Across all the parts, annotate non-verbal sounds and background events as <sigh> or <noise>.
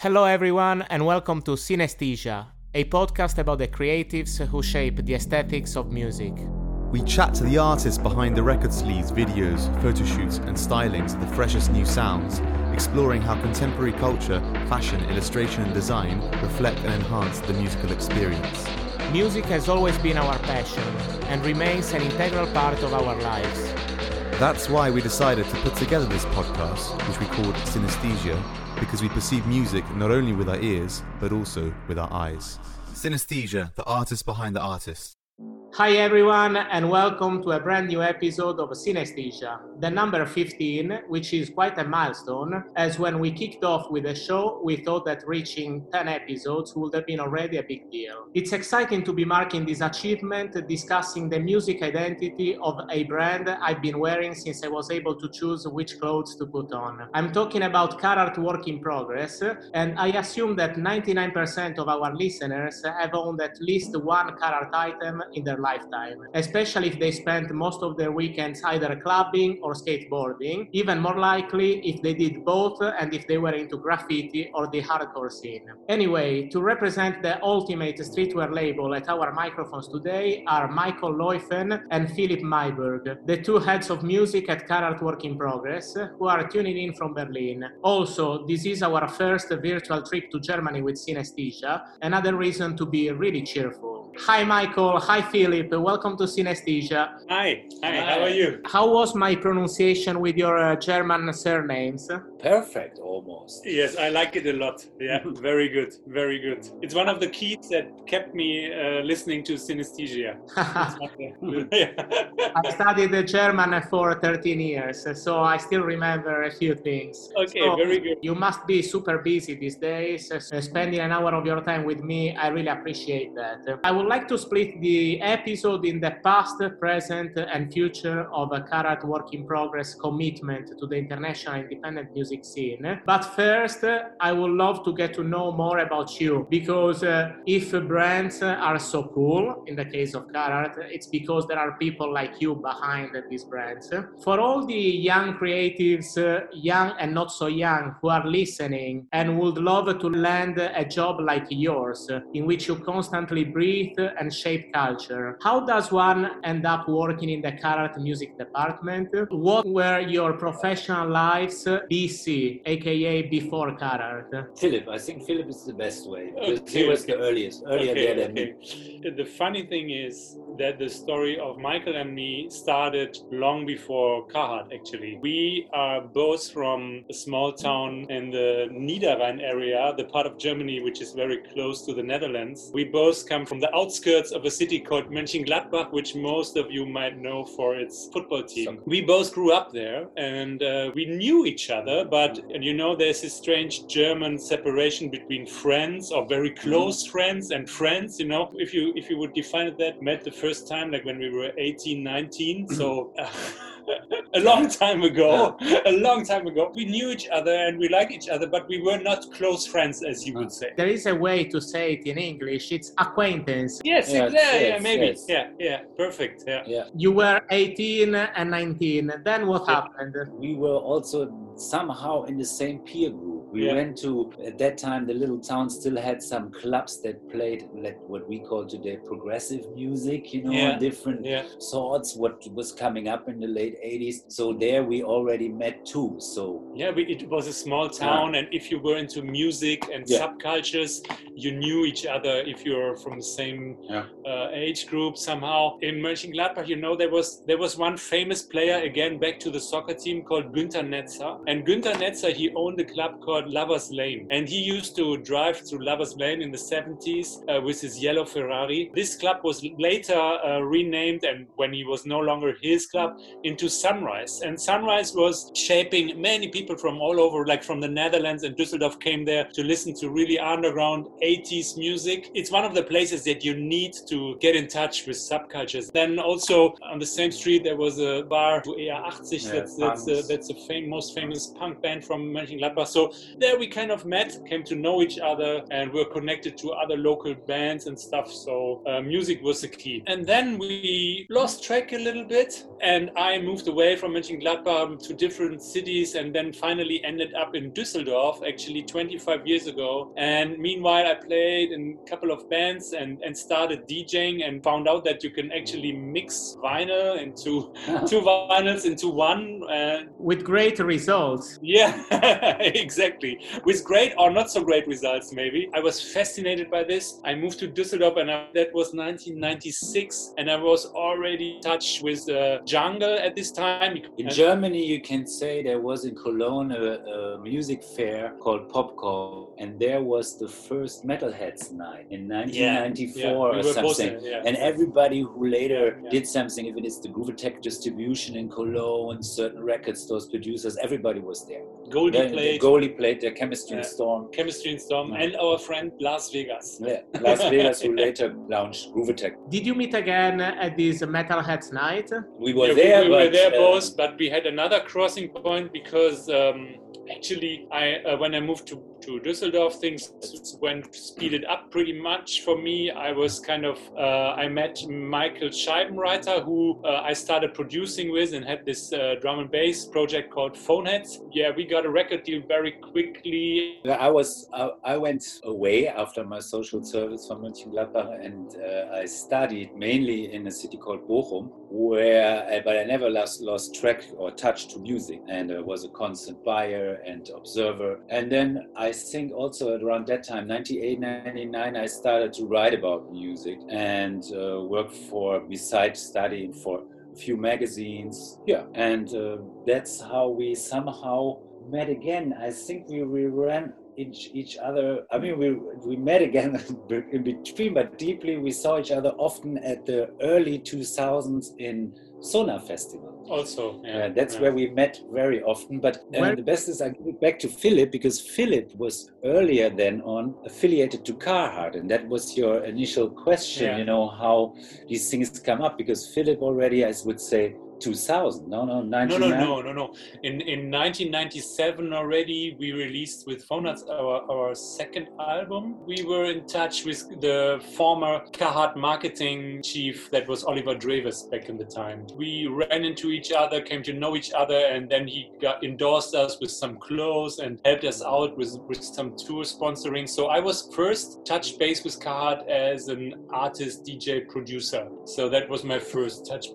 Hello, everyone, and welcome to Synesthesia, a podcast about the creatives who shape the aesthetics of music. We chat to the artists behind the record sleeves, videos, photo shoots, and stylings of the freshest new sounds, exploring how contemporary culture, fashion, illustration, and design reflect and enhance the musical experience. Music has always been our passion and remains an integral part of our lives. That's why we decided to put together this podcast, which we called Synesthesia, because we perceive music not only with our ears, but also with our eyes. Synesthesia, the artist behind the artist. Hi, everyone, and welcome to a brand new episode of Synesthesia, the number 15, which is quite a milestone, as when we kicked off with the show, we thought that reaching 10 episodes would have been already a big deal. It's exciting to be marking this achievement, discussing the music identity of a brand I've been wearing since I was able to choose which clothes to put on. I'm talking about Carhartt Work in Progress, and I assume that 99% of our listeners have owned at least one Carhartt item in their lifetime, especially if they spent most of their weekends either clubbing or skateboarding, even more likely if they did both and if they were into graffiti or the hardcore scene. Anyway, to represent the ultimate streetwear label at our microphones today are Michael Leuffen and Philip Maiburg, the two heads of music at Carhartt Work in Progress, who are tuning in from Berlin. Also, this is our first virtual trip to Germany with Synesthesia, another reason to be really cheerful. Hi, Michael. Hi, Philip. Welcome to Synesthesia. Hi. Hi. How are you? How was my pronunciation with your uh, German surnames? Perfect, almost. Yes, I like it a lot. Yeah, <laughs> very good. Very good. It's one of the keys that kept me uh, listening to Synesthesia. <laughs> <laughs> I studied the German for 13 years, so I still remember a few things. Okay, so very good. You must be super busy these days. Uh, spending an hour of your time with me, I really appreciate that. I would like to split the episode in the past, present, and future of a Carhartt Work in Progress commitment to the international independent music scene. But first, I would love to get to know more about you because uh, if brands are so cool, in the case of Carhartt, it's because there are people like you behind these brands. For all the young creatives, uh, young and not so young, who are listening and would love to land a job like yours, in which you constantly breathe and shape culture, how does one end up working in the Carhartt music department? What were your professional lives BC, aka before Carhartt? Philip, I think Philip is the best way because Okay, he was the earliest, earlier Okay, there than me. okay. The funny thing is that the story of Michael and me started long before Carhartt, actually. We are both from a small town in the Niederrhein area, the part of Germany which is very close to the Netherlands. We both come from the outskirts of a city called Mönchengladbach, which most of you might know for its football team. We both grew up there and uh, we knew each other, but and you know, there's this strange German separation between friends or very close friends and friends. You know, if you if you would define it that met the first time like when we were 18, 19, so. Uh, <laughs> a long time ago, a long time ago, we knew each other and we liked each other, but we were not close friends, as you would say. There is a way to say it in English. It's acquaintance. Yes, Yeah, exactly. yes, yeah, maybe. yes. Yeah, yeah, perfect. Yeah. Yeah, You were 18 and 19. and Then what Yeah. happened? we were also somehow in the same peer group. We Yeah. went to at that time the little town still had some clubs that played like what we call today progressive music, you know, Yeah. different Yeah. sorts. What was coming up in the late '80s. So there we already met too. So Yeah, we, it was a small town, and if you were into music and subcultures, you knew each other if you're from the same uh, age group somehow. In Mönchengladbach, you know, there was there was one famous player again back to the soccer team called Günther Netzer, and Günther Netzer he owned a club called Lovers Lane, and he used to drive through Lovers Lane in the 70s uh, with his yellow Ferrari. This club was later uh, renamed, and when he was no longer his club, into Sunrise. And Sunrise was shaping many people from all over, like from the Netherlands and Düsseldorf came there to listen to really underground 80s music. It's one of the places that you need to get in touch with subcultures. Then also on the same street, there was a bar, ER80, Yeah, that's, that's, uh, that's the fam- most famous punk band from Mönchengladbach. So there we kind of met, came to know each other, and were connected to other local bands and stuff. So uh, music was the key. And then we lost track a little bit, and I moved away from Mönchengladbach to different cities, and then finally ended up in Düsseldorf, actually 25 years ago. And meanwhile, I played in a couple of bands and, and started DJing and found out that you can actually mix vinyl into <laughs> two vinyls into one. And With great results. yeah, <laughs> exactly. With great or not so great results, maybe. I was fascinated by this. I moved to Düsseldorf, and I, that was 1996, and I was already in touch with uh, jungle at this time. In Germany, you can say there was in Cologne a, a music fair called Popkomm, and there was the first Metalheadz night in 1994 yeah, we or something. yeah. And everybody who later Yeah. did something, even it is the Groove Attack distribution in Cologne, certain record stores, producers, everybody was there. Goldie The- the played played the Kemistry Yeah. Storm. Kemistry and Storm, Yeah. and our friend Las Vegas. Yeah, Las <laughs> Vegas, who later launched Groove Attack. Did you meet again at this Metalheadz night? We were Yeah, there, we, we were but, there uh, both, but we had another crossing point because um, actually, I uh, when I moved to to Düsseldorf, things went speeded up pretty much for me. I was kind of uh, I met Michael Scheibenreiter, who uh, I started producing with, and had this uh, drum and bass project called Phoneheads. Yeah, we got a record deal very quickly. I was I, I went away after my social service from Mönchengladbach and uh, I studied mainly in a city called Bochum where I, but I never lost lost track or touch to music and I was a constant buyer and observer. And then I think also at around that time 98 99 I started to write about music and uh, work for besides studying for a few magazines. Yeah. And uh, that's how we somehow met again. I think we, we ran each, each other. I mean, we, we met again <laughs> in between, but deeply we saw each other often at the early 2000s in Sonar Festival. Also, yeah, Uh, that's yeah. where we met very often. But uh, Where- the best is I give it back to Philip because Philip was earlier than on affiliated to Carhartt, and that was your initial question. Yeah. You know how these things come up because Philip already, I would say, 2000. No, no, No, 99. no, no, no, no. In in 1997 already, we released with Phoneheads our, our second album. We were in touch with the former Carhartt marketing chief that was Oliver Dreves back in the time. We ran into each other, came to know each other, and then he got endorsed us with some clothes and helped us out with, with some tour sponsoring. So I was first touch base with Carhartt as an artist, DJ, producer. So that was my first touch.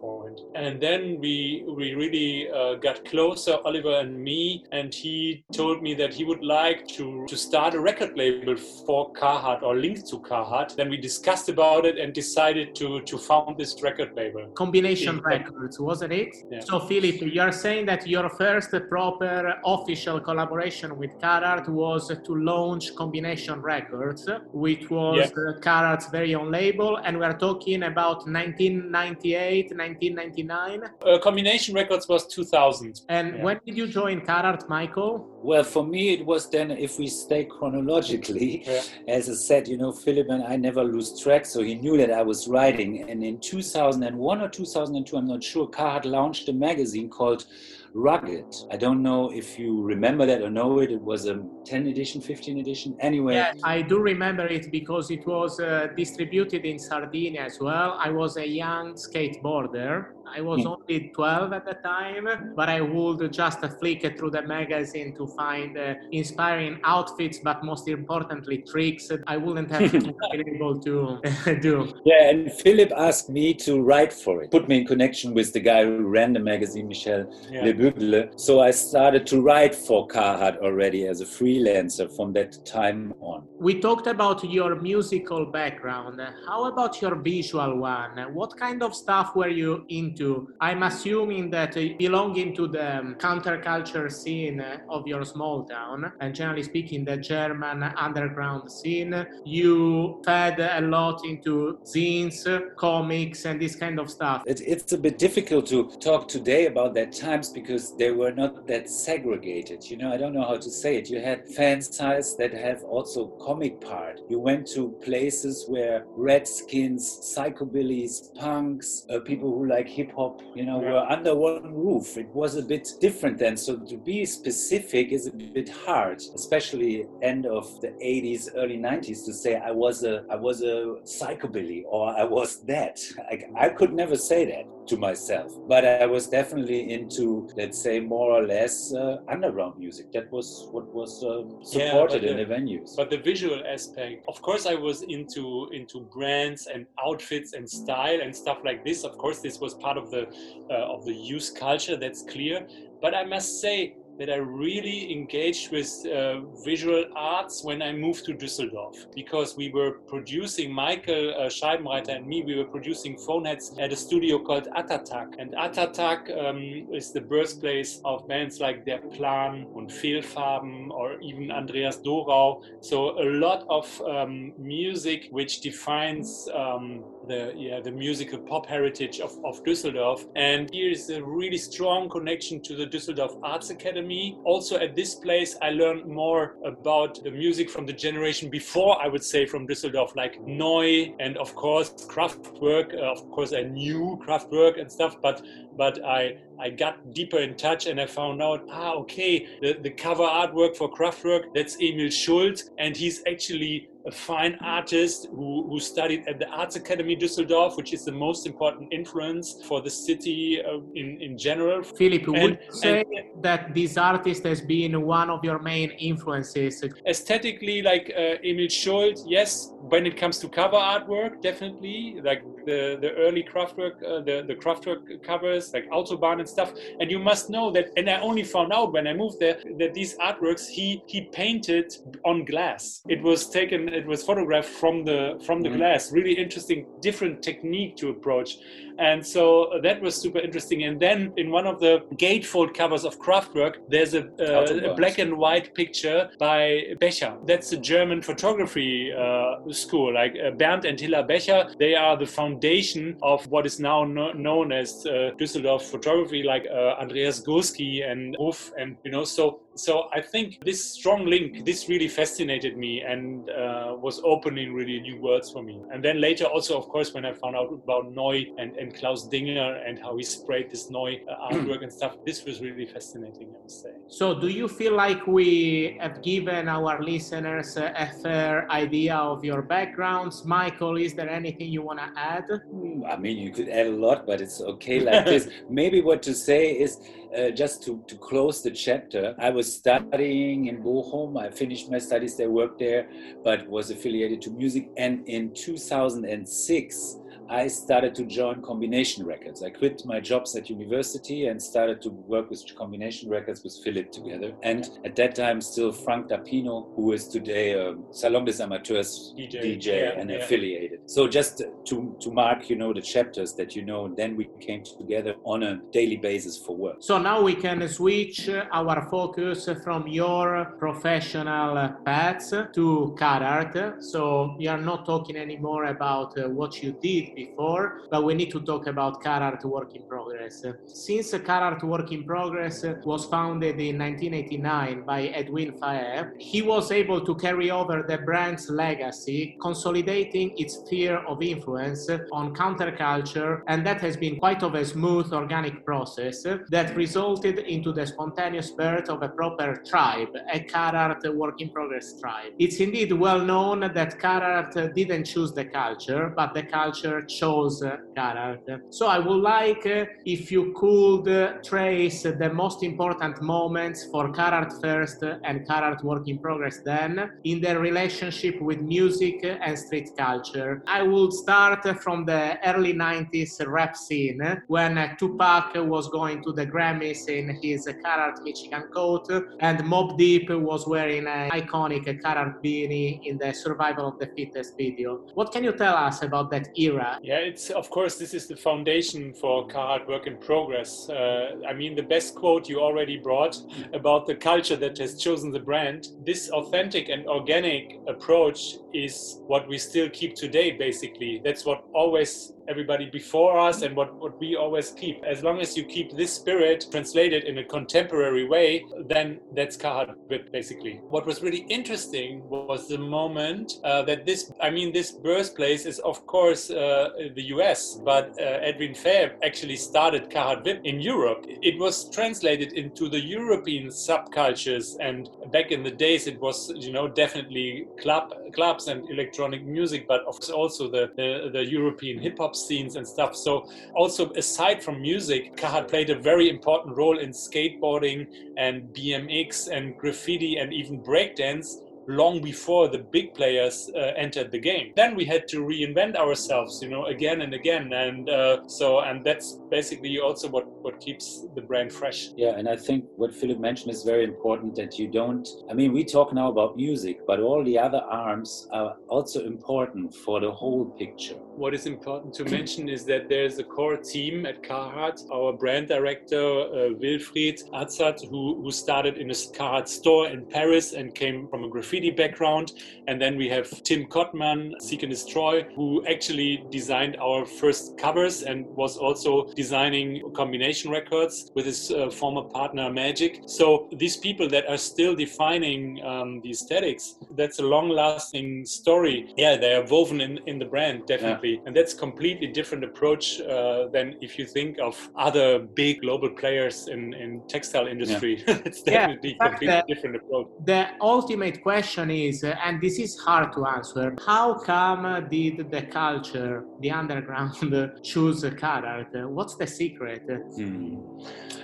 And then we we really uh, got closer, Oliver and me, and he told me that he would like to to start a record label for Carhartt or linked to Carhartt. Then we discussed about it and decided to to found this record label. Combination Yeah. Records, wasn't it? Yeah. So, Philip, you're saying that your first proper official collaboration with Carhartt was to launch Combination Records, which was Yeah. uh, Carhartt's very own label, and we're talking about 1998, 1999. Uh, Combination Records was 2000. And Yeah. when did you join Carhartt, Michael? Well, for me, it was then, if we stay chronologically, Yeah. as I said, you know, Philip and I never lose track, so he knew that I was writing. And in 2001 or 2002, I'm not sure, Carhartt launched a magazine called Rugged. I don't know if you remember that or know it. It was a 10 edition, 15 edition. Anyway, Yes, I do remember it because it was uh, distributed in Sardinia as well. I was a young skateboarder. I was only 12 at the time, but I would just flick through the magazine to find uh, inspiring outfits, but most importantly, tricks that I wouldn't have <laughs> <laughs> been able to do. Yeah, and Philip asked me to write for it, put me in connection with the guy who ran the magazine, Michel Yeah. Lebugle. So I started to write for Carhartt already as a freelancer from that time on. We talked about your musical background. How about your visual one? What kind of stuff were you into? I'm assuming that belonging to the um, counterculture scene of your small town, and generally speaking, the German underground scene, you fed a lot into zines, comics, and this kind of stuff. It, it's a bit difficult to talk today about that times because they were not that segregated. You know, I don't know how to say it. You had fan sites that have also comic part. You went to places where redskins, psychobillies, punks, uh, people who like hip hip hop, you know, yeah. were under one roof. It was a bit different then. So to be specific is a bit hard, especially end of the 80s, early 90s, to say I was a I was a psychobilly or I was that. I, I could never say that to myself. But I was definitely into, let's say, more or less uh, underground music. That was what was uh, supported yeah, in the, the venues. But the visual aspect, of course, I was into into brands and outfits and style and stuff like this. Of course, this was part of the uh, of the youth culture. That's clear. But I must say, that I really engaged with uh, visual arts when I moved to Düsseldorf because we were producing, Michael uh, Scheibenreiter and me, we were producing Phoneheads at a studio called Ata Tak. And Ata Tak um, is the birthplace of bands like Der Plan and Fehlfarben or even Andreas Dorau. So a lot of um, music which defines um, the yeah the musical pop heritage of, of Düsseldorf. And here is a really strong connection to the Düsseldorf Arts Academy. Also at this place, I learned more about the music from the generation before, I would say, from Düsseldorf, like Neu and of course Kraftwerk. Uh, of course, I knew Kraftwerk and stuff, but but I I got deeper in touch and I found out, ah, okay, the, the cover artwork for Kraftwerk, that's Emil Schult, and he's actually a fine artist who, who studied at the Arts Academy Düsseldorf, which is the most important influence for the city uh, in, in general. Philip, and, would you say and, that this artist has been one of your main influences? Aesthetically, like uh, Emil Schult, yes. When it comes to cover artwork, definitely. Like the, the early Kraftwerk, uh, the, the Kraftwerk covers, like Autobahn and stuff. And you must know that, and I only found out when I moved there, that these artworks he, he painted on glass. It was taken it was photographed from the from the mm-hmm. glass really interesting different technique to approach and so that was super interesting. And then in one of the gatefold covers of Kraftwerk, there's a, uh, a black and white picture by Becher. That's a German photography uh, school, like uh, Bernd and Hilla Becher. They are the foundation of what is now no- known as uh, Düsseldorf photography, like uh, Andreas Gursky and Ruff. And, you know, so so I think this strong link, this really fascinated me and uh, was opening really new worlds for me. And then later, also, of course, when I found out about Neu and, and Klaus Dinger and how he sprayed this Neu uh, <clears throat> artwork and stuff. This was really fascinating, I must say. So, do you feel like we have given our listeners a fair idea of your backgrounds? Michael, is there anything you want to add? Hmm, I mean, you could add a lot, but it's okay like this. <laughs> Maybe what to say is uh, just to, to close the chapter. I was studying in Bochum. I finished my studies there, worked there, but was affiliated to music. And in 2006, I started to join combination records. I quit my jobs at university and started to work with combination records with Philip together. And at that time, still Frank Dapino, who is today um, Salon des Amateurs DJ, DJ yeah, and yeah. affiliated. So just to, to mark, you know, the chapters that you know, then we came together on a daily basis for work. So now we can switch our focus from your professional paths to Carhartt. So we are not talking anymore about uh, what you did before, but we need to talk about Carhartt Work in Progress. Since Carhartt Work in Progress was founded in 1989 by Edwin Faeh, he was able to carry over the brand's legacy, consolidating its sphere of influence on counterculture, and that has been quite of a smooth organic process that resulted into the spontaneous birth of a proper tribe, a Carhartt Work in Progress tribe. It's indeed well known that Carhartt didn't choose the culture, but the culture chose Carhartt. So I would like uh, if you could uh, trace the most important moments for car first and car work in progress then in their relationship with music and street culture. I will start from the early 90s rap scene when Tupac was going to the Grammys in his Carhartt Michigan coat and Mobb Deep was wearing an iconic Carhartt beanie in the Survival of the Fittest video. What can you tell us about that era yeah, it's of course this is the foundation for Carhartt Work in Progress. Uh, I mean, the best quote you already brought about the culture that has chosen the brand. This authentic and organic approach is what we still keep today. Basically, that's what always everybody before us and what, what we always keep. As long as you keep this spirit translated in a contemporary way, then that's Carhartt basically. What was really interesting was the moment uh, that this, I mean, this birthplace is of course. Uh, the US, but uh, Edwin Faeh actually started Carhartt WIP in Europe. It was translated into the European subcultures, and back in the days, it was you know definitely club clubs and electronic music, but also the the, the European hip hop scenes and stuff. So also aside from music, Carhartt played a very important role in skateboarding and BMX and graffiti and even breakdance long before the big players uh, entered the game. Then we had to reinvent ourselves, you know, again and again, and uh, so and that's basically also what what keeps the brand fresh. Yeah, and I think what Philip mentioned is very important that you don't. I mean, we talk now about music, but all the other arms are also important for the whole picture. What is important to mention is that there's a core team at Carhartt. Our brand director uh, Wilfried Azat, who who started in a Carhartt store in Paris and came from a graffiti graffiti background. And then we have Tim Kotman, Seek and Destroy, who actually designed our first covers and was also designing combination records with his uh, former partner Magic. So these people that are still defining um, the aesthetics, that's a long lasting story. Yeah, they are woven in, in the brand, definitely. Yeah. And that's completely different approach uh, than if you think of other big global players in, in textile industry. <laughs> Yeah. it's definitely yeah, completely different approach. The ultimate question question is, and this is hard to answer, how come did the culture, the underground, <laughs> choose Carhartt? What's the secret? Hmm.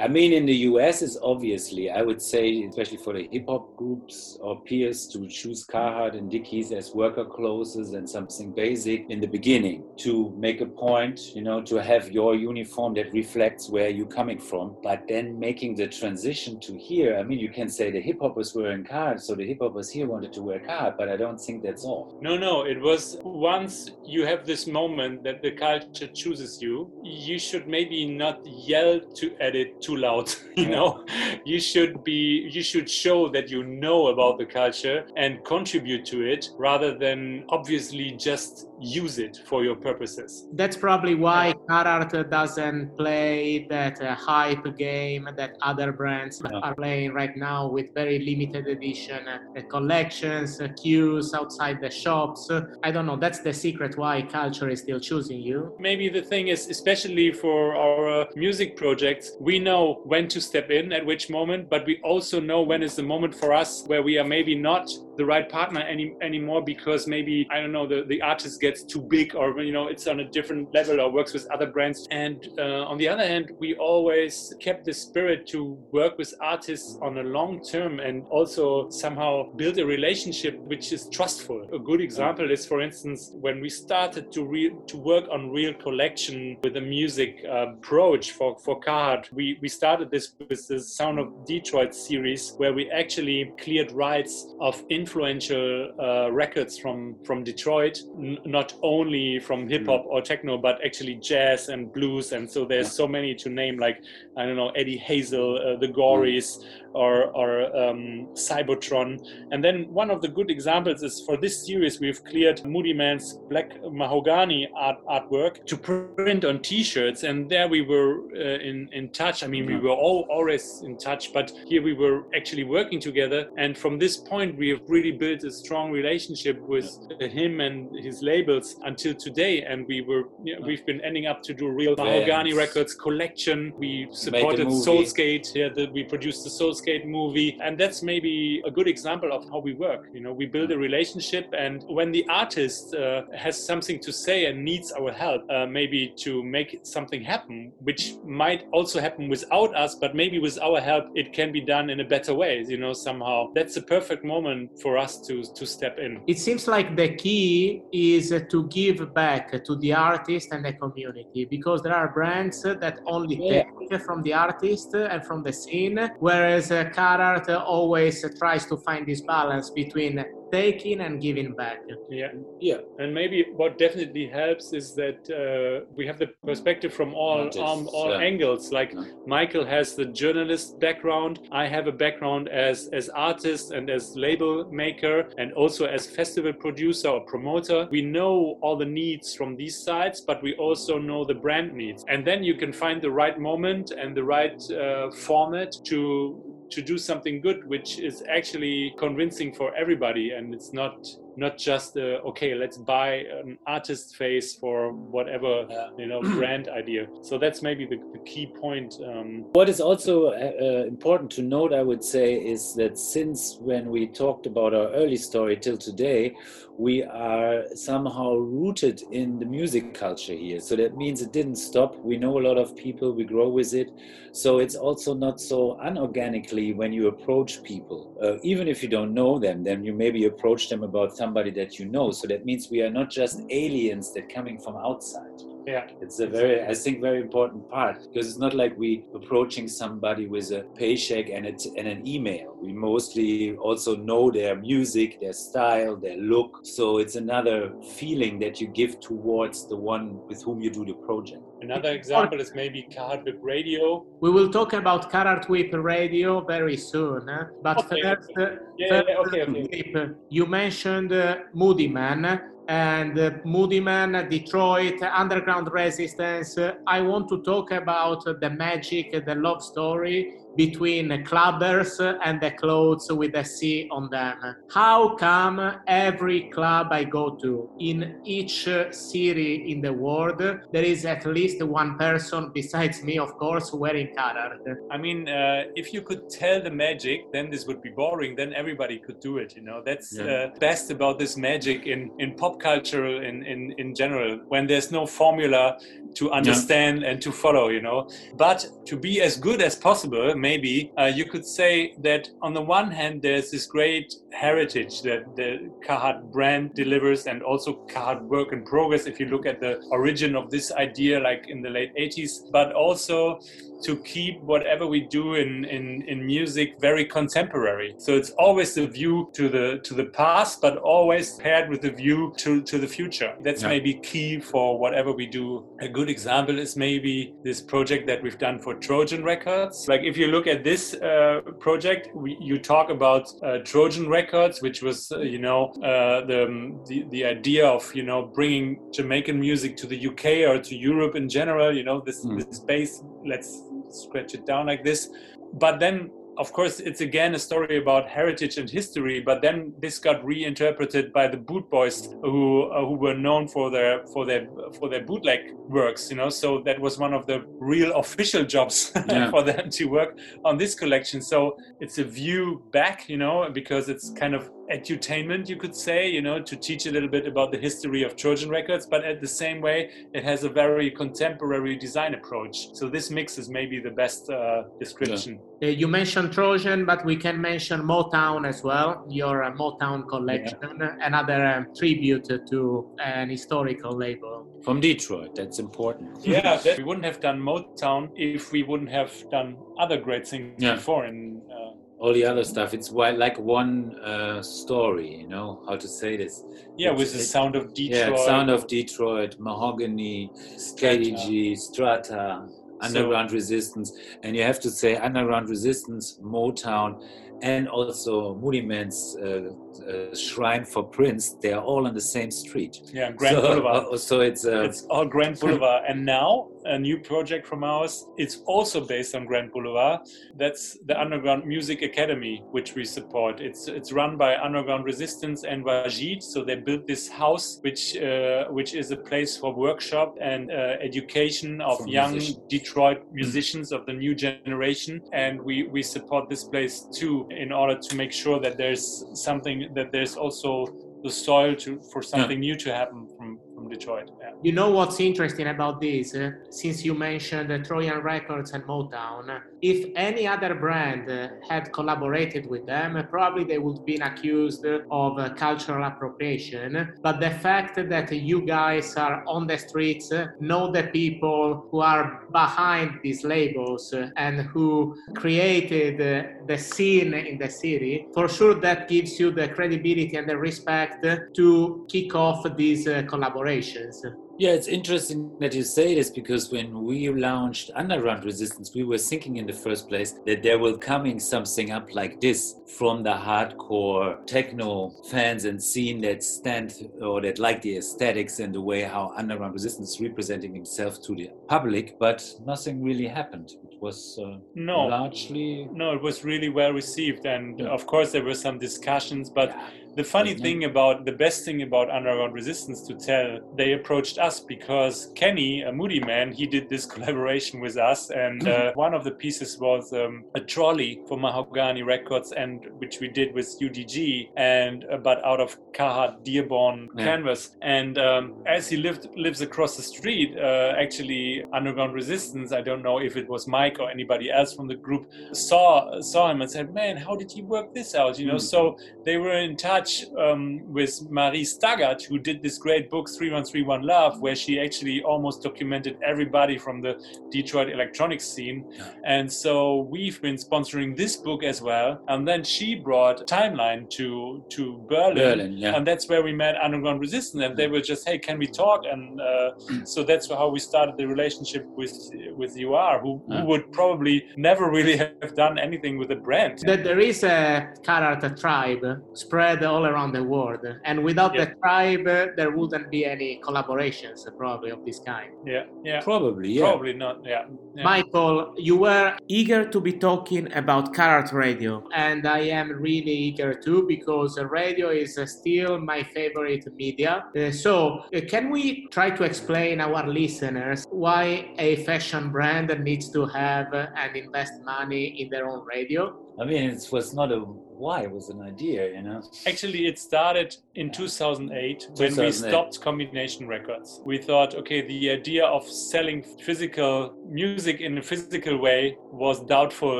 I mean, in the US, is obviously, I would say, especially for the hip hop groups or peers, to choose Carhartt and Dickies as worker clothes and something basic in the beginning to make a point, you know, to have your uniform that reflects where you're coming from. But then making the transition to here, I mean, you can say the hip hoppers were in Carhartt, so the hip hoppers here wanted to work Carhartt, but I don't think that's all. No, no, it was once you have this moment that the culture chooses you, you should maybe not yell to at it too loud <laughs> you know you should be you should show that you know about the culture and contribute to it rather than obviously just use it for your purposes. That's probably why Carhartt doesn't play that uh, hype game that other brands are playing right now with very limited edition uh, collections uh, queues outside the shops. I don't know. That's the secret why culture is still choosing you. Maybe the thing is especially for our uh, music projects we know when to step in at which moment, but we also know when is the moment for us where we are maybe not the right partner any anymore because maybe I don't know the, the artist gets too big or you know it's on a different level or works with other brands. And uh, on the other hand, we always kept the spirit to work with artists on a long term and also somehow build a relationship which is trustful. A good example is, for instance, when we started to re- to work on real collection with a music uh, approach for for Carhartt, we we started this with the Sound of Detroit series where we actually cleared rights of influential uh, records from from Detroit, n- not only from hip hop or techno, but actually jazz and blues. And so there's so many to name, like I don't know Eddie Hazel, uh, the Gories, or, or um, Cybotron. And then one of the good examples is for this series, we've cleared Moodymann's Black Mahogany art, artwork to print on T-shirts. And there we were uh, in, in touch. I mean, we were all always in touch, but here we were actually working together. And from this point, we have really built a strong relationship with him and his labels until today. And we were, you know, we've been ending up to do real Mahogany Records collection. We supported Soulskate. Yeah, the, we produced the Soul skate movie and that's maybe a good example of how we work. You know we build a relationship and when the artist uh, has something to say and needs our help uh, maybe to make something happen which might also happen without us but maybe with our help it can be done in a better way you know somehow. That's a perfect moment for us to to step in. It seems like the key is to give back to the artist and the community because there are brands that only yeah. take from the artist and from the scene whereas uh, Carhartt always tries to find this balance between taking and giving back. Yeah, yeah. And maybe what definitely helps is that uh, we have the perspective from all um, all yeah. angles. Like yeah. Michael has the journalist background. I have a background as as artist and as label maker, and also as festival producer or promoter. We know all the needs from these sides, but we also know the brand needs. And then you can find the right moment and the right uh, format to to do something good which is actually convincing for everybody and it's not not just uh, okay, let's buy an artist face for whatever Yeah. you know <clears throat> brand idea. So that's maybe the, the key point. Um, What is also uh, uh, important to note, I would say, is that since when we talked about our early story till today, we are somehow rooted in the music culture here. So that means it didn't stop. We know a lot of people, we grow with it. So it's also not so unorganically when you approach people. Uh, even if you don't know them, then you maybe approach them about somebody that you know. So that means we are not just aliens that coming from outside. yeah, It's a very, I think, very important part because it's not like we approaching somebody with a paycheck and, it, and an email. We mostly also know their music, their style, their look. So it's another feeling that you give towards the one with whom you do the project. Another example is maybe Carhartt WIP Radio. We will talk about Carhartt WIP Radio very soon. eh? But Okay, first, okay. uh, Yeah, first, yeah, okay, okay. You mentioned uh, Moodymann and uh, Moodymann, Detroit, Underground Resistance. Uh, I want to talk about the magic, the love story between the clubbers and the clothes with the C on them. How come every club I go to, in each city in the world, there is at least one person besides me, of course, wearing Carhartt? I mean, uh, if you could tell the magic, then this would be boring. Then everybody could do it. You know, that's Yeah. uh, best about this magic in, in pop culture in, in, in general. When there's no formula to understand and to follow, you know. But to be as good as possible, maybe uh, you could say that on the one hand, there's this great heritage that the Carhartt brand delivers, and also Carhartt work in progress. If you look at the origin of this idea, like in the late 80s, but also to keep whatever we do in, in, in music very contemporary. So it's always the view to the to the past, but always paired with the view to, to the future. That's Yeah. maybe key for whatever we do. A good example is maybe this project that we've done for Trojan Records. Like if you look at this uh, project, we, you talk about uh, Trojan Records, which was uh, you know uh, the, the the idea of you know bringing Jamaican music to the UK or to Europe in general. You know this Mm. this space. Let's scratch it down like this. But then, of course, it's again a story about heritage and history. But then this got reinterpreted by the Boot Boys, who uh, who were known for their for their for their bootleg works. You know, so that was one of the real official jobs <laughs> Yeah. for them to work on this collection. So it's a view back, you know, because it's kind of edutainment, you could say, you know, to teach a little bit about the history of Trojan Records, but at the same way, it has a very contemporary design approach. So this mix is maybe the best uh, description. Uh, you mentioned Trojan, but we can mention Motown as well, your uh, Motown collection, another um, tribute to an historical label. From Detroit, that's important. Yeah, that, we wouldn't have done Motown if we wouldn't have done other great things Yeah. before. And uh, All the other stuff, it's like one uh, story, you know, how to say this. yeah, It's- with the sound of Detroit. Yeah, Sound of Detroit, Mahogany, KDJ, Strata, Underground Resistance, and you have to say Underground Resistance, Motown, and also Moodymann's uh, uh, Shrine for Prince. They are all on the same street. Yeah, Grand so, Boulevard. uh, <laughs> so it's uh, It's all Grand Boulevard. and now a new project from ours. It's also based on Grand Boulevard. That's the Underground Music Academy, which we support. It's it's run by Underground Resistance and Waajeed. So they built this house, which uh, which is a place for workshop and uh, education of For young musicians. Detroit musicians of the new generation. And we we support this place too in order to make sure that there's something that there's also the soil to for something new to happen from from Detroit. Yeah. You know what's interesting about this? uh, since you mentioned uh, Trojan Records and Motown, if any other brand uh, had collaborated with them, probably they would have been accused of uh, cultural appropriation. But the fact that you guys are on the streets, know the people who are behind these labels uh, and who created uh, the scene in the city, for sure that gives you the credibility and the respect to kick off these uh, collaborations. Yeah, it's interesting that you say this because when we launched Underground Resistance, we were thinking in the first place that there will coming something up like this from the hardcore techno fans and scene that stand or that like the aesthetics and the way how Underground Resistance is representing himself to the public, but nothing really happened. It was uh, No. largely No, it was really well received, and Yeah. of course there were some discussions. But Yeah. The funny Wasn't thing about the best thing about Underground Resistance to tell, they approached us because Kenny, a Moody man, he did this <laughs> collaboration with us, and uh, one of the pieces was um, a trolley for Mahogany Records, and which we did with UDG, and uh, but out of Carhartt Dearborn Yeah. canvas. And um, as he lived lives across the street, uh, actually Underground Resistance, I don't know if it was Mike or anybody else from the group, saw saw him and said, "Man, how did he work this out?" You know, Mm. so they were in touch um, with Marie Staggat, who did this great book, 3131 Love, where she actually almost documented everybody from the Detroit electronics scene. And so we've been sponsoring this book as well. And then she brought Timeline to, to Berlin. Berlin. Yeah. And that's where we met Underground Resistance. And they were just, hey, can we talk? And uh, so that's how we started the relationship with with UR, who, Yeah. who would probably never really <laughs> have done anything with a brand. That there is a Carhartt tribe spread all around the world, and without Yeah. the tribe, uh, there wouldn't be any collaborations uh, probably of this kind. Yeah, yeah. Probably. Yeah. Probably not. Yeah. yeah. Michael, you were eager to be talking about Carhartt Radio, and I am really eager too because radio is uh, still my favorite media. Uh, so, uh, can we try to explain our listeners why a fashion brand needs to have uh, and invest money in their own radio? I mean, it was not a why, it was an idea, you know. Actually, it started in 2008 when we stopped combination records. We thought, okay, the idea of selling physical music in a physical way was doubtful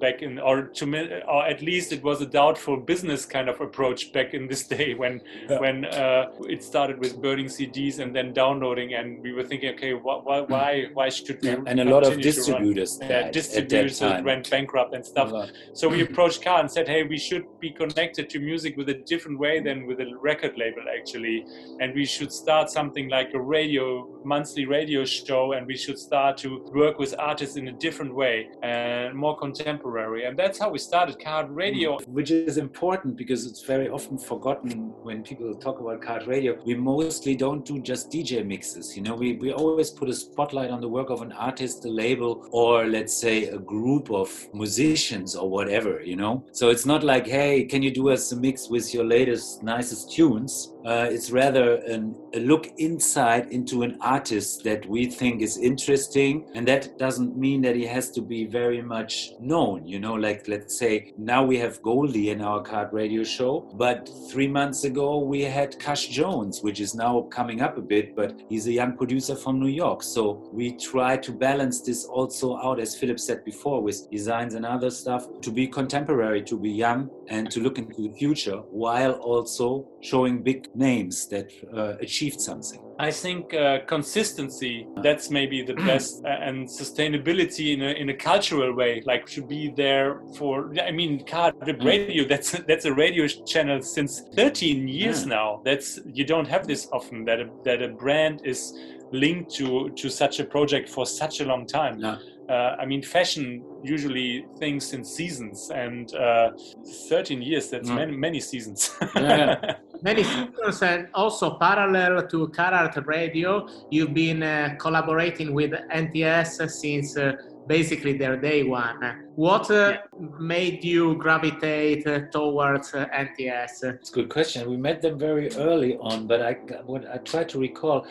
back in, or to or at least it was a doubtful business kind of approach back in this day <laughs> when Yeah. when uh, it started with burning CDs and then downloading, and we were thinking, okay, wh- wh- why why should we? And a lot of continue to run? distributors Yeah, that distributors went bankrupt and stuff. So we approached Car and said, hey, we should be connected to music with a different way than with a record label, actually. And we should start something like a radio, monthly radio show, and we should start to work with artists in a different way and more contemporary. And that's how we started Carhartt Radio. Which is important because it's very often forgotten when people talk about Carhartt Radio. We mostly don't do just DJ mixes. You know, we, we always put a spotlight on the work of an artist, a label, or let's say a group of musicians or whatever, you know. So it's not like, hey, can you do us a mix with your latest, nicest tunes? Uh, it's rather an, a look inside into an artist that we think is interesting. And that doesn't mean that he has to be very much known, you know, like let's say now we have Goldie in our Carhartt Radio show, but three months ago we had Cash Jones, which is now coming up a bit, but he's a young producer from New York. So we try to balance this also out, as Philip said before, with designs and other stuff to be contemporary, to be young, and to look into the future while also showing big names that uh, achieved something. I think uh, consistency, that's maybe the <clears throat> best, uh, and sustainability in a, in a cultural way, like to be there for, I mean, Carhartt WIP Radio, that's, that's a radio channel since 13 years Yeah. now. That's, you don't have this often, that a, that a brand is linked to, to such a project for such a long time. Yeah. Uh, I mean, fashion usually thinks in seasons, and uh, 13 years, that's Mm. many, many seasons. Yeah. <laughs> Many seasons and also parallel to Carhartt Radio, you've been uh, collaborating with NTS since uh, basically their day one. What uh, made you gravitate uh, towards uh, NTS? It's a good question. We met them very early on, but I what I try to recall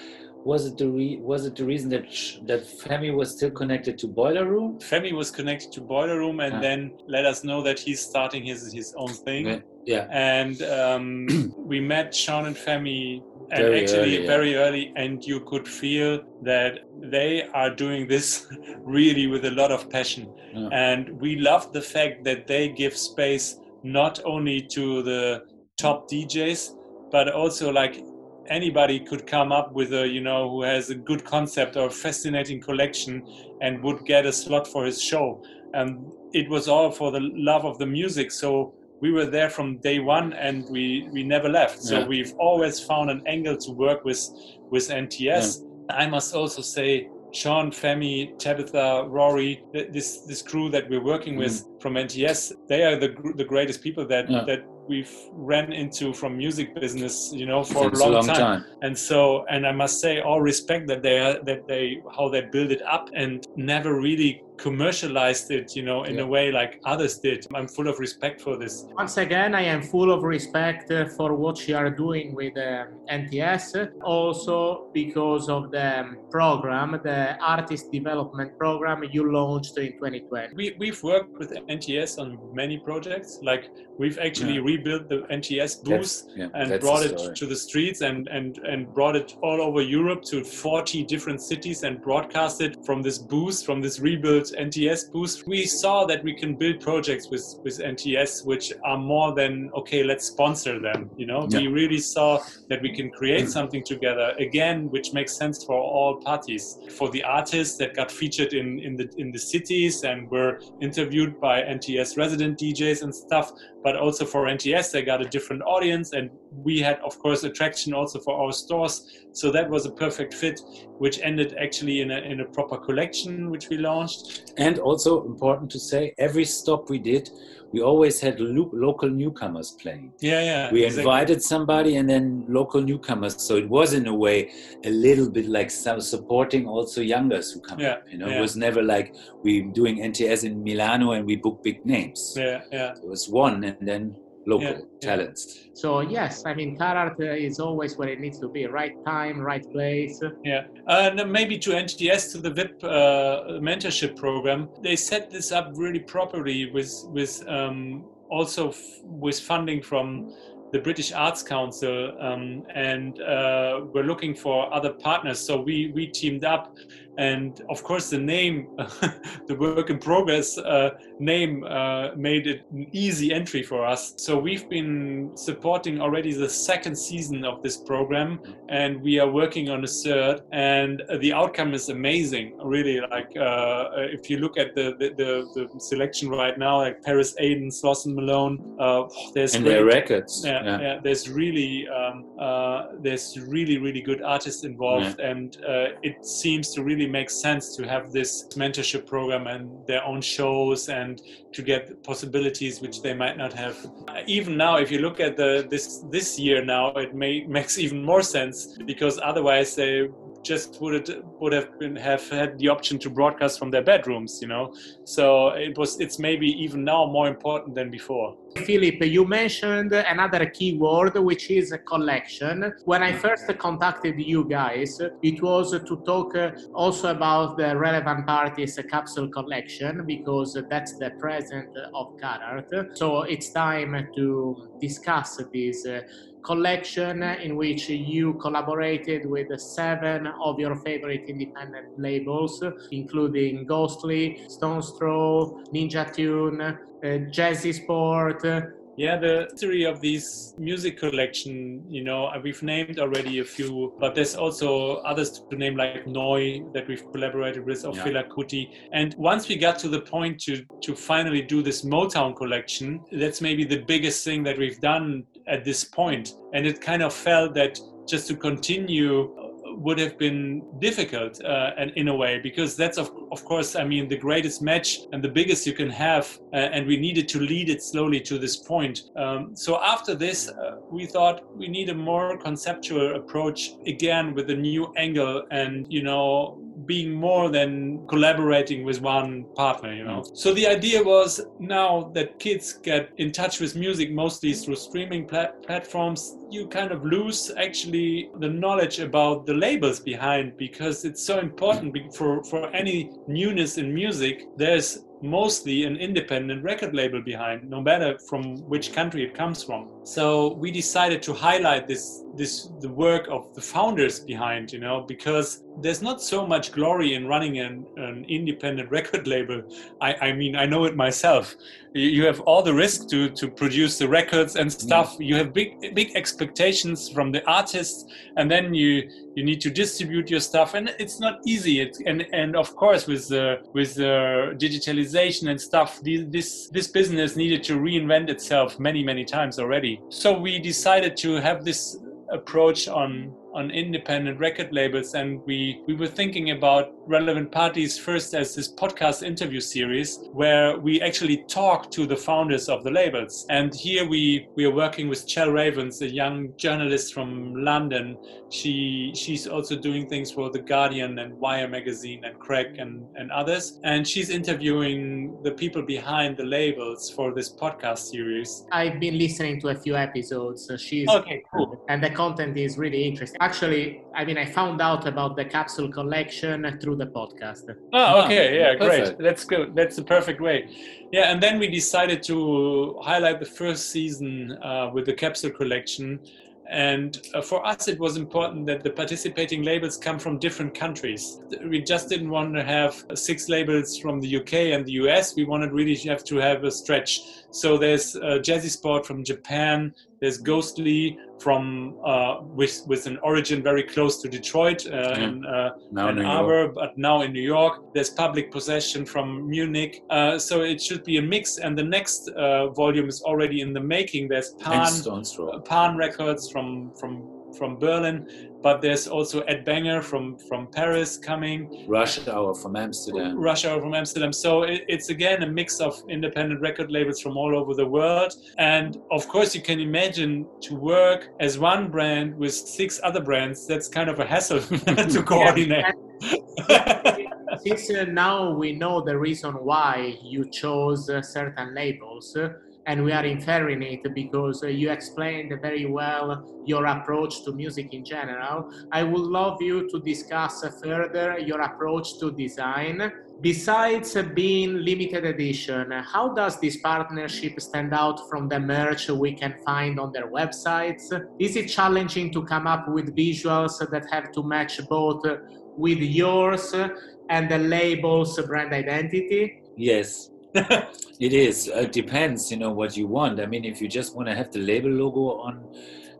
was it the re, was it the reason that sh- that Femi was still connected to Boiler Room? Femi was connected to Boiler Room and Ah. then let us know that he's starting his his own thing. Yeah. Yeah. And um, <clears throat> we met Sean and Femi and Very actually early, yeah. very early, and you could feel that they are doing this <laughs> really with a lot of passion. Yeah. And we love the fact that they give space not only to the top DJs, but also like anybody could come up with a you know who has a good concept or a fascinating collection and would get a slot for his show and it was all for the love of the music so we were there from day one and we we never left so Yeah. we've always found an angle to work with with nts I must also say Sean, Femi, Tabitha, Rory, this this crew that we're working with mm. from NTS, they are the the greatest people that yeah. that we've ran into from music business, you know, for a long, long time. time. And so, and I must say, all respect that they are that they how they build it up and never really commercialized it, you know, in yeah. a way like others did. I'm full of respect for this. Once again, I am full of respect uh, for what you are doing with uh, NTS, also because of the program, the artist development program you launched in 2020. We, we've worked with NTS on many projects. Like we've actually yeah. rebuilt the NTS booth yeah, and brought it to the streets and, and, and brought it all over Europe to 40 different cities and broadcast it from this booth, from this rebuilt NTS boost, we saw that we can build projects with, with NTS which are more than, okay, let's sponsor them. You know, yeah. we really saw that we can create something together again, which makes sense for all parties. For the artists that got featured in, in the in the cities and were interviewed by NTS resident DJs and stuff, but also for NTS, they got a different audience, and we had, of course, attraction also for our stores. So that was a perfect fit, which ended actually in a in a proper collection, which we launched. And also important to say, every stop we did, we always had lo- local newcomers playing. Yeah, yeah. We exactly. invited somebody and then local newcomers. So it was in a way a little bit like some supporting also youngers who come yeah, up. You know, yeah. it was never like we doing NTS in Milano and we book big names. Yeah, yeah. It was one and then local yeah, talents. Yeah. So yes, I mean, Carhartt is always where it needs to be: right time, right place. Yeah, and maybe to NTS to the VIP uh, mentorship program, they set this up really properly with with um, also f- with funding from the British Arts Council, um, and uh, we're looking for other partners. So we we teamed up, and of course the name, <laughs> the work in progress uh, name, uh, made it an easy entry for us. So we've been supporting already the second season of this program, and we are working on a third. And the outcome is amazing, really. Like uh, if you look at the, the, the the selection right now, like Paris Aiden, Slauson Malone, uh, there's and their records. Yeah, yeah. yeah, there's really um, uh, there's really really good artists involved, yeah. and it seems to really make sense to have this mentorship program and their own shows and to get possibilities which they might not have. Even now, if you look at the this this year now, it may makes even more sense because otherwise they just would it would have been have had the option to broadcast from their bedrooms you know so it was it's maybe even now more important than before Philip, you mentioned another keyword, which is a collection. When I first contacted you guys, it was to talk uh, also about the relevant parties a capsule collection because that's the present of Carhartt. So it's time to discuss this uh, collection in which you collaborated with seven of your favorite independent labels, including Ghostly, Stones Throw, Ninja Tune, uh, Jazzy Sport, yeah, the history of this music collection, you know, we've named already a few, but there's also others to name like Noi that we've collaborated with, or yeah. Fela Kuti. And once we got to the point to to finally do this Motown collection, that's maybe the biggest thing that we've done at this point. And it kind of felt that just to continue would have been difficult uh, and in a way because that's of, of course i mean the greatest match and the biggest you can have uh, and we needed to lead it slowly to this point um, so after this uh, we thought we need a more conceptual approach again with a new angle and you know being more than collaborating with one partner, you know. Mm. So the idea was now that kids get in touch with music mostly through streaming platforms, you kind of lose actually the knowledge about the labels behind because it's so important for, for any newness in music. There's mostly an independent record label behind, no matter from which country it comes from. So we decided to highlight this this the work of the founders behind, you know, because there's not so much glory in running an, an independent <laughs> record label. I, I mean, I know it myself. You have all the risk to to produce the records and mm. stuff. You have big big expectations from the artists, and then you you need to distribute your stuff, and it's not easy. And and of course with the with the digitalization and stuff, this this business needed to reinvent itself many many times already. So we decided to have this approach on on independent record labels, and we we were thinking about relevant parties first as this podcast interview series where we actually talk to the founders of the labels. And here we we are working with Chal Ravens, a young journalist from London. She she's also doing things for the Guardian and Wire magazine and Crack and and others, and she's interviewing the people behind the labels for this podcast series. I've been listening to a few episodes. She's Okay, cool. and the content is really interesting. Actually, I mean, I found out about the capsule collection through the podcast. Oh, okay, yeah, perfect. great. That's good. That's the perfect way. Yeah, and then we decided to highlight the first season uh, with the capsule collection. And uh, for us, it was important that the participating labels come from different countries. We just didn't want to have six labels from the UK and the US. We wanted really to have to have a stretch. So there's uh, Jazzy Sport from Japan. There's Ghostly from uh, with with an origin very close to Detroit uh, Yeah. in uh, Ann New York. But now in New York. There's Public Possession from Munich. Uh, so it should be a mix. And the next uh, volume is already in the making. There's Pan, Pan Records from from from Berlin, but there's also Ed Banger from from Paris coming. Rush Hour from Amsterdam. Rush Hour from Amsterdam. So it, it's again a mix of independent record labels from all over the world. And of course, you can imagine to work as one brand with six other brands, that's kind of a hassle <laughs> to <laughs> coordinate. Since uh, now we know the reason why you chose uh, certain labels, uh, and we are inferring it because uh, you explained very well your approach to music in general, I would love you to discuss further your approach to design. Besides being limited edition, how does this partnership stand out from the merch we can find on their websites? Is it challenging to come up with visuals that have to match both with yours and the label's brand identity? Yes, <laughs> it is. Uh, it depends, you know, what you want. I mean, if you just want to have the label logo on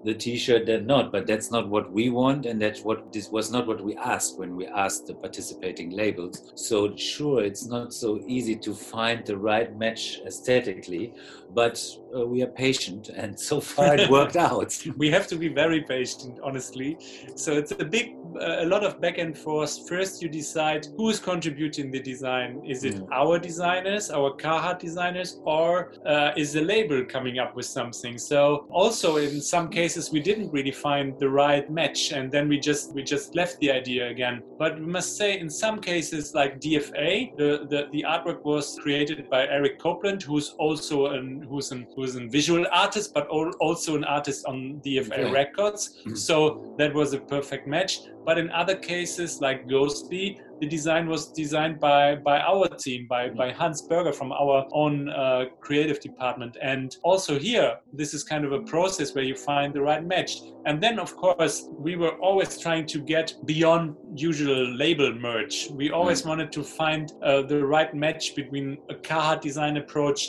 the T-shirt, then not. But that's not what we want, and that's what this was not what we asked when we asked the participating labels. So sure, it's not so easy to find the right match aesthetically, but uh, we are patient, and so <laughs> far it worked out. we have to be very patient, honestly. So it's a big, uh, a lot of back and forth. First, you decide who's contributing the design. Is it Mm. our designers, our Carhartt designers, or uh, is the label coming up with something? So also in some cases we didn't really find the right match, and then we just we just left the idea again. But we must say in some cases like DFA, the the, the artwork was created by Eric Copeland, who's also an who's an who's a visual artist, but also an artist on DFA Okay. records. Mhm. So that was a perfect match. But in other cases, like Ghostly, the design was designed by by our team, by by Hans Berger from our own uh, creative department. And also here, this is kind of a process where you find the right match. And then, of course, we were always trying to get beyond usual label merge. We always wanted to find uh, the right match between a Carhartt design approach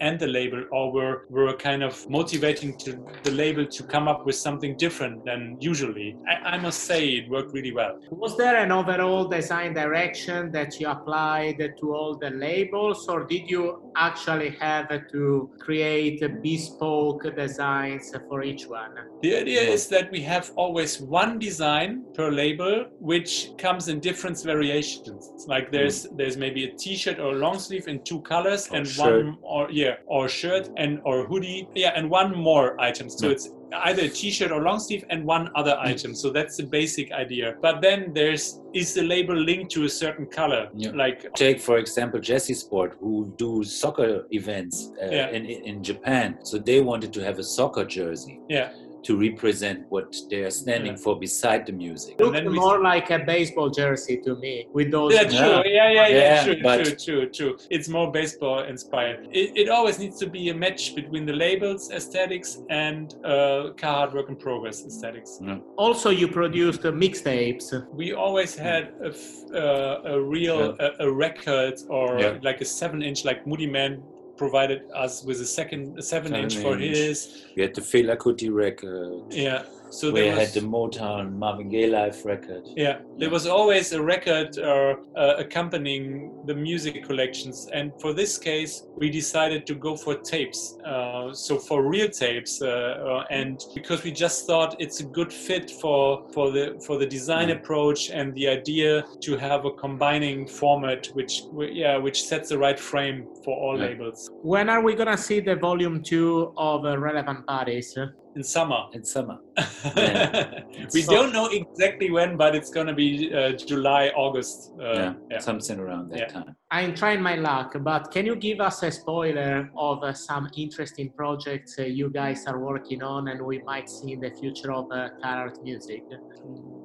and the label or were, were kind of motivating to the label to come up with something different than usually. I, I must say it worked really well. Was there an overall design direction that you applied to all the labels, or did you actually have to create bespoke designs for each one? The idea is that we have always one design per label which comes in different variations. Like there's mm. there's maybe a t-shirt or a long sleeve in two colors Or and shirt. one or yeah or shirt and or hoodie yeah and one more item. So Yeah. it's either a t-shirt or long sleeve and one other item. So that's the basic idea. But then there's is the label linked to a certain color? Yeah. Like Take, for example, Jazzy Sport, who do soccer events uh, Yeah. in, in Japan. So they wanted to have a soccer jersey yeah. To represent what they are standing Yeah. for beside the music. And Looked then we- more like a baseball jersey to me with those. Yeah, true. Yeah. Yeah, yeah, yeah. Yeah, true, but- true, true, true. It's more baseball inspired. It, it always needs to be a match between the labels aesthetics and uh, Carhartt work in progress aesthetics. Also, you produced uh, mixtapes. We always had a, f- uh, a real a, a record or Yeah. like a seven inch, like Moodymann provided us with a second a seven, Seven inch for his. We had the Fela Kuti record. Uh, yeah. So we there had the Motown Marvin Gaye live record. yeah, there was always a record uh, uh, accompanying the music collections, and for this case, we decided to go for tapes. Uh, so for real tapes, uh, uh, and because we just thought it's a good fit for for the for the design Mm. approach and the idea to have a combining format, which yeah, which sets the right frame for all Yeah. labels. When are we gonna see the volume two of uh, Relevant Parties? In summer, in summer. <laughs> we So- don't know exactly when, but it's gonna be uh, July, August. Uh, yeah, yeah. something around that Yeah. time. I'm trying my luck, but can you give us a spoiler of uh, some interesting projects uh, you guys are working on and we might see in the future of uh, Carhartt Music?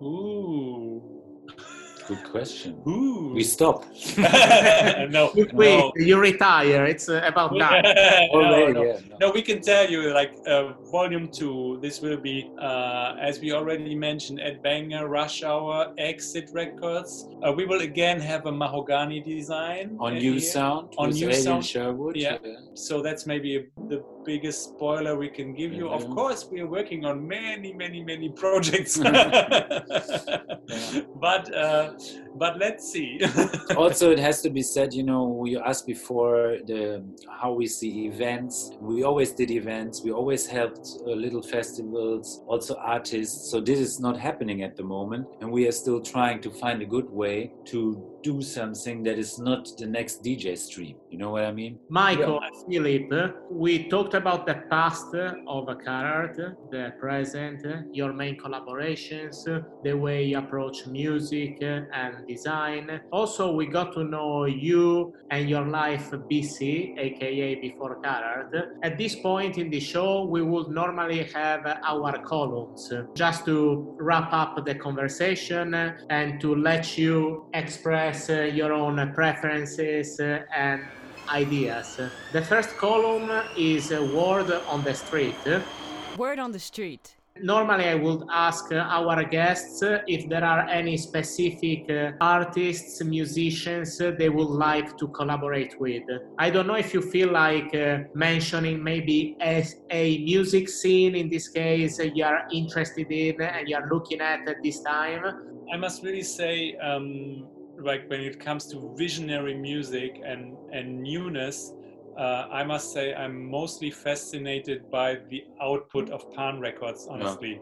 Ooh. <laughs> Good question. Ooh. We stop. <laughs> no, You no. you retire, it's uh, about <laughs> that. no, Already, no. yeah. no. No, we can tell you, like, uh, volume two, this will be, uh, as we already mentioned, Ed Banger, Rush Hour, Exit Records. Uh, we will again have a Mahogani design. On New here. Sound. On with New Sound, Sherwood. yeah. So that's maybe the biggest spoiler we can give you. Of Mhm. course, we are working on many, many, many projects. <laughs> <laughs> But uh, but let's see. <laughs> also it has to be said you know you asked before the how we see events we always did events we always helped uh, little festivals also artists so this is not happening at the moment and we are still trying to find a good way to do something that is not the next dj stream you know what i mean Michael, Philip, we talked about the past of Carhartt, the present, your main collaborations, the way you approach music and design. Also, we got to know you and your life BC, aka before Carhartt. At this point in the show, we would normally have our columns just to wrap up the conversation and to let you express uh, your own preferences uh, and ideas. The first column is a word on the street. Word on the street. Normally, I would ask uh, our guests uh, if there are any specific uh, artists, musicians uh, they would like to collaborate with. I don't know if you feel like uh, mentioning maybe as a music scene in this case uh, you are interested in and you are looking at at this time. I must really say, um, like when it comes to visionary music and and newness, uh, I must say I'm mostly fascinated by the output of Pan Records. Honestly,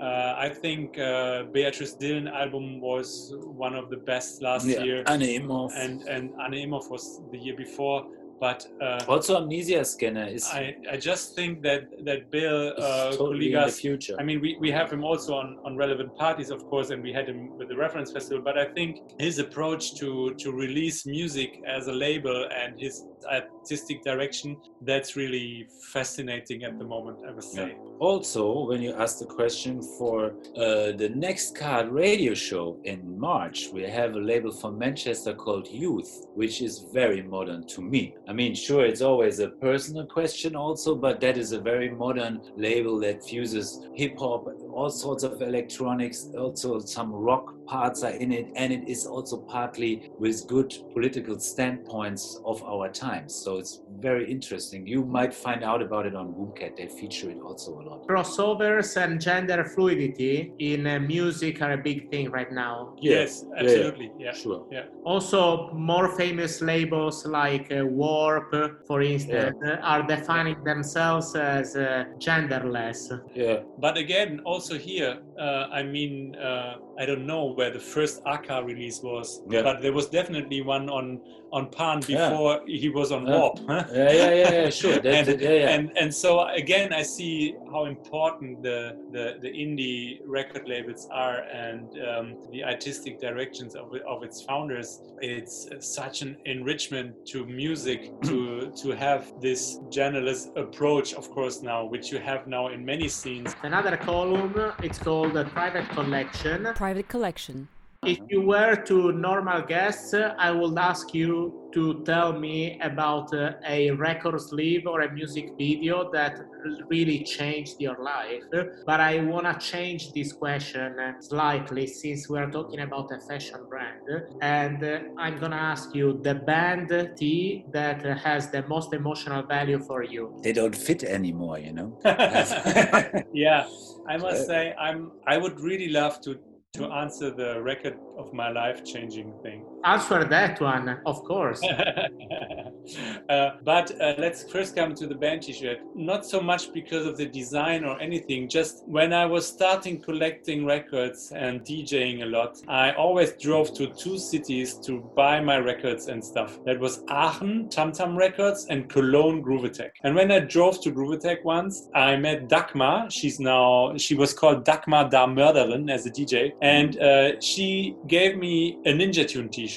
uh, I think uh, Beatrice Dillon album was one of the best last year, Anne Imhof. and and Anne Imhof was the year before. But uh, also amnesia scanner is, I, I just think that that Bill uh, totally in the future I mean, we, we have him also on, on relevant parties, of course, and we had him with the Reference Festival. But I think his approach to, to release music as a label and his artistic direction, that's really fascinating at the moment, I must say. Also, when you ask the question for uh, the next Carhartt radio show in March, we have a label from Manchester called Youth, which is very modern to me. I mean, sure, it's always a personal question, also, but that is a very modern label that fuses hip hop, all sorts of electronics, also some rock parts are in it, and it is also partly with good political standpoints of our times. So it's very interesting. You might find out about it on Boomkat, they feature it also a lot. Crossovers and gender fluidity in uh, music are a big thing right now. Yes, yeah, absolutely. Yeah. Sure. Yeah. Also, more famous labels like uh, Warp, for instance, uh, are defining themselves as uh, genderless. Yeah. But again, also here, uh, I mean, uh, I don't know where the first Arca release was, Yeah. but there was definitely one on on Pan Yeah. before he was on Yeah. Warp. huh? Yeah, yeah, yeah, yeah, sure. <laughs> That, and, that- yeah, yeah. and and so again I see how important the the, the indie record labels are and um, the artistic directions of, of its founders it's such an enrichment to music <clears throat> to to have this genderless approach of course now which you have now in many scenes Another column, it's called uh, Private Collection. Private collection. If you were to normal guests, uh, I would ask you to tell me about uh, a record sleeve or a music video that really changed your life. But I want to change this question uh, slightly since we are talking about a fashion brand. And uh, I'm going to ask you the band T that has the most emotional value for you. They don't fit anymore, you know. <laughs> <laughs> <laughs> yeah, I must say I'm I would really love to to answer the record of my life changing thing. Answer that one, of course. <laughs> uh, but uh, let's first come to the band t-shirt. Not so much because of the design or anything. Just when I was starting collecting records and DJing a lot, I always drove to two cities to buy my records and stuff. That was Aachen, Tam Tam Records, and Cologne Groovetech. And when I drove to Groovetech once, I met Dagmar. She's now she was called Dagmar da Mörderin as a DJ, and uh, she gave me a Ninja Tune T-shirt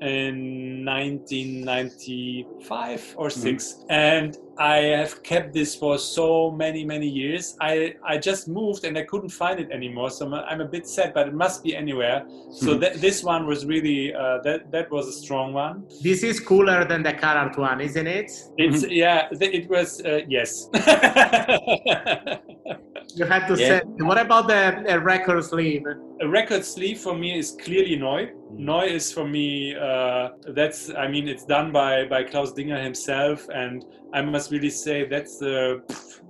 in 1995 or Mm-hmm. 6 and I have kept this for so many many years. I I just moved and I couldn't find it anymore, so I'm a, I'm a bit sad, but it must be anywhere. So that this one was really uh, that that was a strong one. this is cooler than the colored one, isn't it? It's yeah, th- it was uh, yes. <laughs> You had to Yeah. say. What about the uh, record sleeve? a record sleeve for me is clearly Neu. Neu is for me uh, that's I mean it's done by by Klaus Dinger himself, and I must really say that's uh,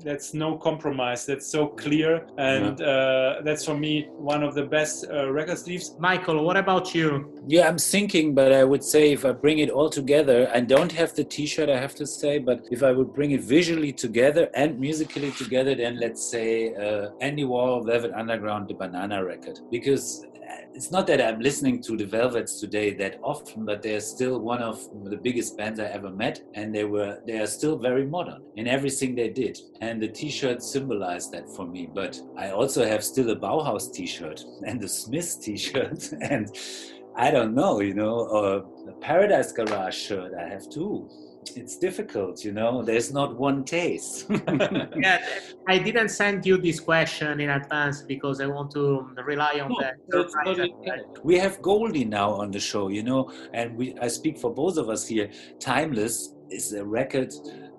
that's no compromise. That's so clear, and uh, that's for me one of the best uh, record sleeves. Michael, what about you? Yeah, I'm thinking, but I would say if I bring it all together, I don't have the T-shirt, I have to say, but if I would bring it visually together and musically together, then let's say uh, Andy Warhol, Velvet Underground, the Banana record, because it's not that I'm listening to the Velvets today that often, but they're still one of the biggest bands I ever met, and they were they are still very modern in everything they did, and the T-shirt symbolized that for me. But I also have still a Bauhaus T-shirt and the Smiths T-shirt, <laughs> and I don't know, you know, a Paradise Garage shirt I have too. It's difficult, you know. There's not one taste. <laughs> Yeah, I didn't send you this question in advance because I want to rely on No, that. we have Goldie now on the show, you know, and we I speak for both of us here. Timeless is a record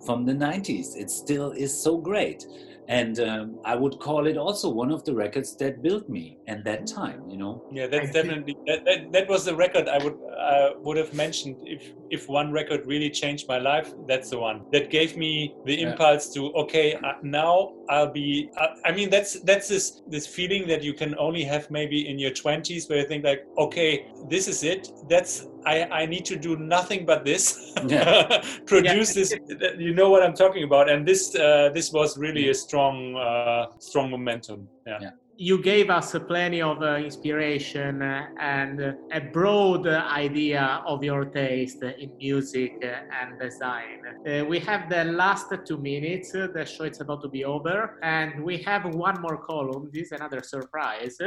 from the 90s. It still is so great. And um, I would call it also one of the records that built me at that time, you know. Yeah, that's definitely that, that, that was the record I would uh, would have mentioned if if one record really changed my life. That's the one that gave me the Yeah. impulse to okay uh, now I'll be. Uh, I mean that's that's this this feeling that you can only have maybe in your twenties where you think like okay this is it. That's I I need to do nothing but this. Yeah. <laughs> Produce this. You know what I'm talking about. And this uh, this was really a strong uh, strong momentum. Yeah. Yeah. You gave us plenty of uh, inspiration uh, and a broad idea of your taste in music and design. Uh, we have the last two minutes. The show is about to be over, and we have one more column. This is another surprise.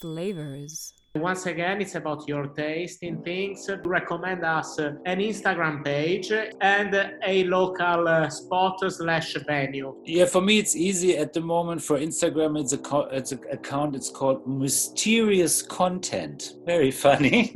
Flavors. Once again, it's about your taste in things. Recommend us uh, an Instagram page and a local uh, spot slash venue. Yeah, for me it's easy at the moment. For Instagram, it's a co- it's an account. It's called Mysterious Content. Very funny,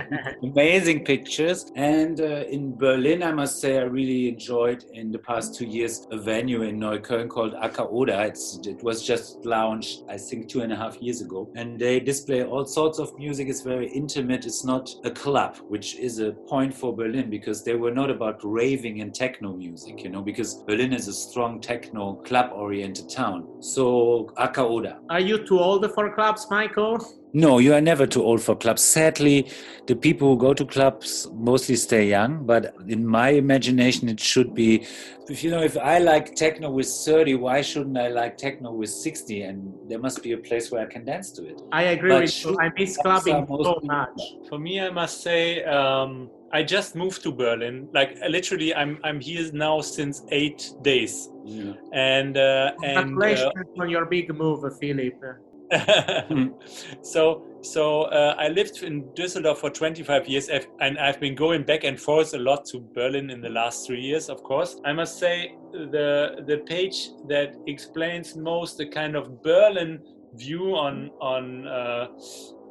<laughs> amazing pictures. And uh, in Berlin, I must say, I really enjoyed in the past two years a venue in Neukölln called Arkaoda. It's, it was just launched, I think, two and a half years ago, and they display all sorts of music. is very intimate. It's not a club, which is a point for Berlin because they were not about raving and techno music, you know, because Berlin is a strong techno club oriented town. So Oder. Are you too old for clubs, Michael? No, you are never too old for clubs. Sadly, the people who go to clubs mostly stay young, but in my imagination, it should be if you know, if I like techno with 30, why shouldn't I like techno with 60? And there must be a place where I can dance to it. I agree But with you. I miss clubs clubbing so much. For me, I must say, um, I just moved to Berlin. Like uh, literally, I'm I'm here now since eight days, Yeah. and uh, and uh, Congratulations on your big move, Philip. <laughs> so so uh, I lived in Düsseldorf for 25 years, and I've been going back and forth a lot to Berlin in the last three years. Of course, I must say the the page that explains most the kind of Berlin view on on uh,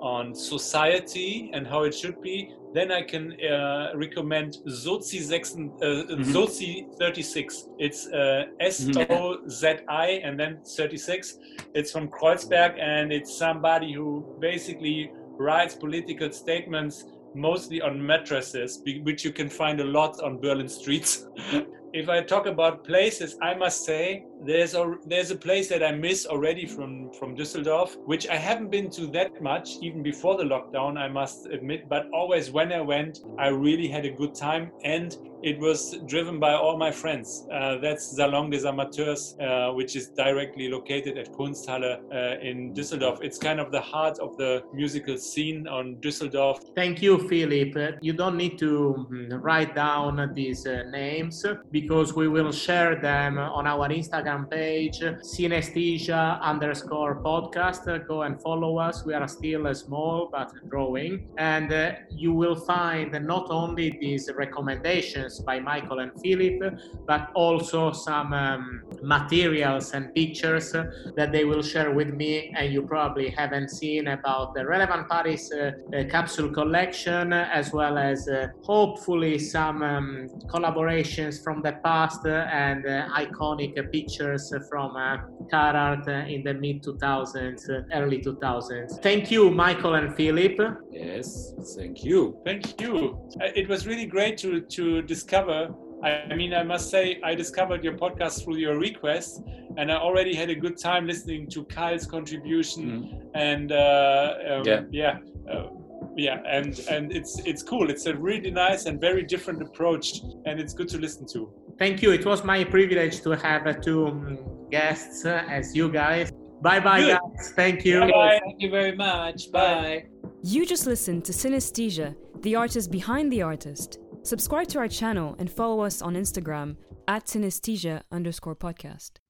on society and how it should be, then I can uh, recommend Sozi, uh, Mhm. Sozi 36. It's uh, S O Z I and then 36. It's from Kreuzberg and it's somebody who basically writes political statements mostly on mattresses, which you can find a lot on Berlin streets. <laughs> if I talk about places, I must say there's a there's a place that I miss already from from Düsseldorf, which I haven't been to that much even before the lockdown. I must admit, but always when I went, I really had a good time, and it was driven by all my friends. Uh, that's Salon des Amateurs, uh, which is directly located at Kunsthalle uh, in Düsseldorf. It's kind of the heart of the musical scene on Düsseldorf. Thank you, Philip. You don't need to mm, write down these uh, names because we will share them on our Instagram page, synesthesia underscore podcast. Go and follow us. We are still uh, small but growing. And uh, you will find not only these recommendations by Michael and Philip, but also some um, materials and pictures that they will share with me and you probably haven't seen about the relevant parties uh, uh, capsule collection as well as uh, hopefully some um, collaborations from the past and uh, iconic pictures from uh, Carhartt uh, in the mid 2000s uh, early 2000s thank you michael and philip Yes, thank you. Thank you. Uh, It was really great to to discover. I I mean, I must say, I discovered your podcast through your request, and I already had a good time listening to Kyle's contribution. And uh, um, Yeah. yeah, uh, yeah, and and it's it's cool. It's a really nice and very different approach, and it's good to listen to. thank you it was my privilege to have uh, two um, guests uh, as you guys bye bye Good. guys thank you Bye. Thank you very much. Bye. You just listened to Synesthesia, the artist behind the artist. Subscribe to our channel and follow us on Instagram at synesthesia underscore podcast.